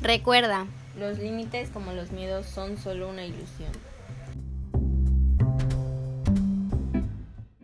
Recuerda, Los límites, como los miedos, son solo una ilusión.